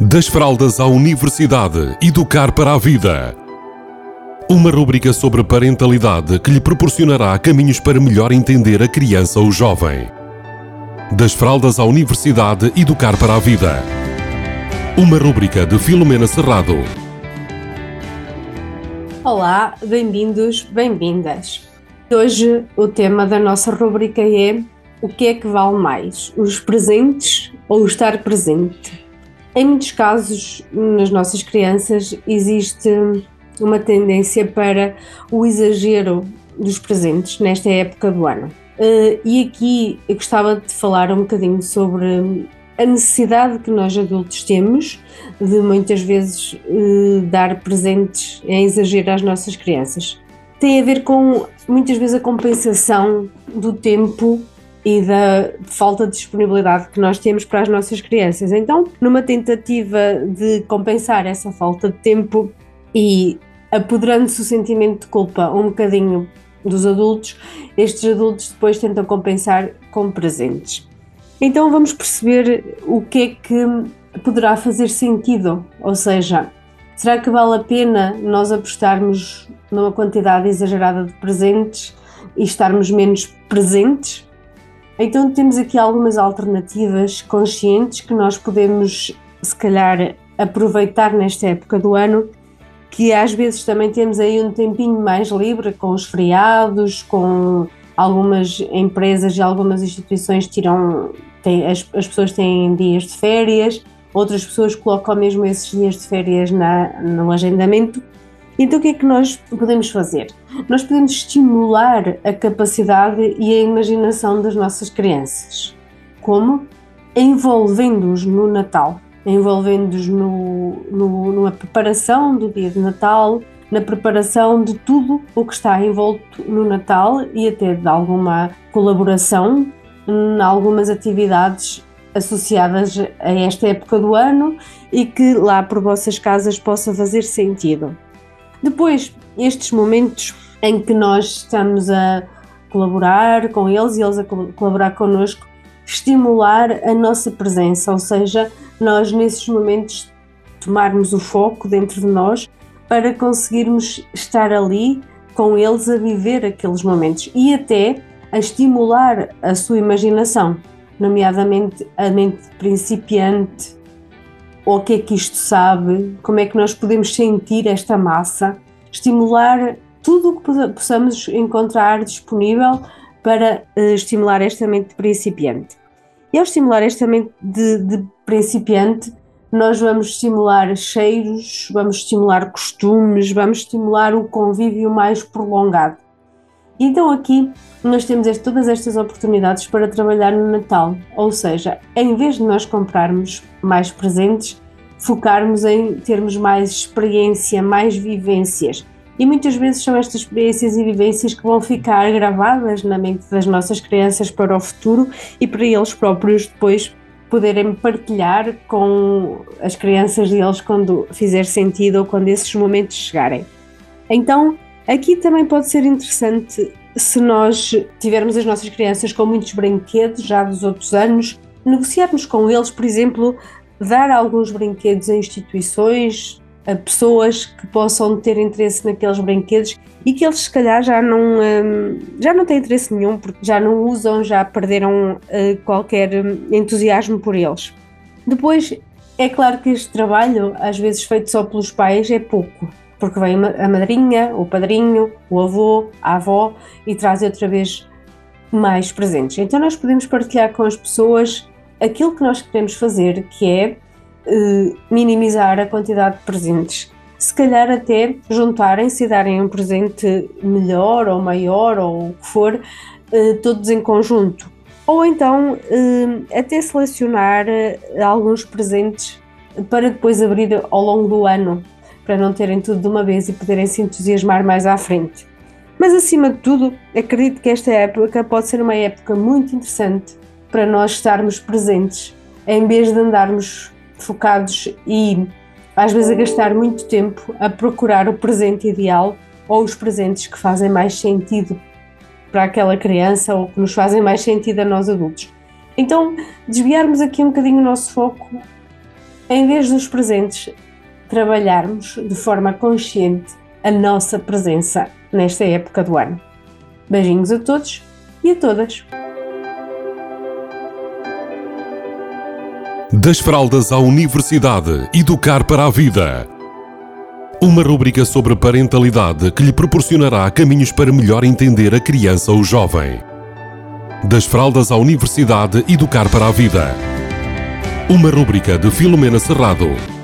Das fraldas à universidade, educar para a vida. Uma rúbrica sobre parentalidade que lhe proporcionará caminhos para melhor entender a criança ou jovem. Das fraldas à universidade, educar para a vida. Uma rúbrica de Filomena Serrado. Olá, bem-vindos, bem-vindas. Hoje o tema da nossa rúbrica é o que é que vale mais, os presentes ou estar presente? Em muitos casos, nas nossas crianças, existe uma tendência para o exagero dos presentes nesta época do ano. Uh, e aqui eu gostava de falar um bocadinho sobre a necessidade que nós adultos temos de muitas vezes uh, dar presentes em exagero às nossas crianças. Tem a ver com muitas vezes a compensação do tempo e da falta de disponibilidade que nós temos para as nossas crianças. Então, numa tentativa de compensar essa falta de tempo e apoderando-se o sentimento de culpa um bocadinho dos adultos, estes adultos depois tentam compensar com presentes. Então vamos perceber o que é que poderá fazer sentido, ou seja, será que vale a pena nós apostarmos numa quantidade exagerada de presentes e estarmos menos presentes? Então temos aqui algumas alternativas conscientes que nós podemos, se calhar, aproveitar nesta época do ano, que às vezes também temos aí um tempinho mais livre com os feriados, com algumas empresas e algumas instituições tiram, têm, as, as pessoas têm dias de férias, outras pessoas colocam mesmo esses dias de férias na, no agendamento então, o que é que nós podemos fazer? Nós podemos estimular a capacidade e a imaginação das nossas crianças. Como? Envolvendo-os no Natal, envolvendo-os no, no, na preparação do dia de Natal, na preparação de tudo o que está envolto no Natal e até de alguma colaboração em algumas atividades associadas a esta época do ano e que lá por vossas casas possa fazer sentido. Depois, estes momentos em que nós estamos a colaborar com eles e eles a colaborar connosco, estimular a nossa presença, ou seja, nós nesses momentos tomarmos o foco dentro de nós para conseguirmos estar ali com eles a viver aqueles momentos e até a estimular a sua imaginação, nomeadamente a mente principiante o que é que isto sabe, como é que nós podemos sentir esta massa, estimular tudo o que possamos encontrar disponível para uh, estimular esta mente principiante. E ao estimular esta mente de, de principiante, nós vamos estimular cheiros, vamos estimular costumes, vamos estimular o convívio mais prolongado. Então aqui nós temos este, todas estas oportunidades para trabalhar no Natal, ou seja, em vez de nós comprarmos mais presentes, focarmos em termos mais experiência, mais vivências. E muitas vezes são estas experiências e vivências que vão ficar gravadas na mente das nossas crianças para o futuro e para eles próprios depois poderem partilhar com as crianças deles quando fizer sentido ou quando esses momentos chegarem. Então, aqui também pode ser interessante se nós tivermos as nossas crianças com muitos brinquedos já dos outros anos, negociarmos com eles, por exemplo, dar alguns brinquedos a instituições, a pessoas que possam ter interesse naqueles brinquedos e que eles se calhar já não, hum, já não têm interesse nenhum, porque já não usam, já perderam uh, qualquer hum, entusiasmo por eles. Depois, é claro que este trabalho, às vezes feito só pelos pais, é pouco, porque vem a madrinha, o padrinho, o avô, a avó e traz outra vez mais presentes. Então nós podemos partilhar com as pessoas aquilo que nós queremos fazer, que é uh, minimizar a quantidade de presentes. Se calhar até juntarem-se e darem um presente melhor ou maior ou o que for, uh, todos em conjunto. Ou então uh, até selecionar alguns presentes para depois abrir ao longo do ano, para não terem tudo de uma vez e poderem se entusiasmar mais à frente. Mas acima de tudo, acredito que esta época pode ser uma época muito interessante para nós estarmos presentes, em vez de andarmos focados e às vezes a gastar muito tempo a procurar o presente ideal ou os presentes que fazem mais sentido para aquela criança ou que nos fazem mais sentido a nós adultos. Então, desviarmos aqui um bocadinho o nosso foco em vez dos presentes, trabalharmos de forma consciente a nossa presença nesta época do ano. Beijinhos a todos e a todas! Das fraldas à universidade, educar para a vida. Uma rúbrica sobre parentalidade que lhe proporcionará caminhos para melhor entender a criança ou jovem. Das fraldas à universidade, educar para a vida. Uma rúbrica de Filomena Serrado.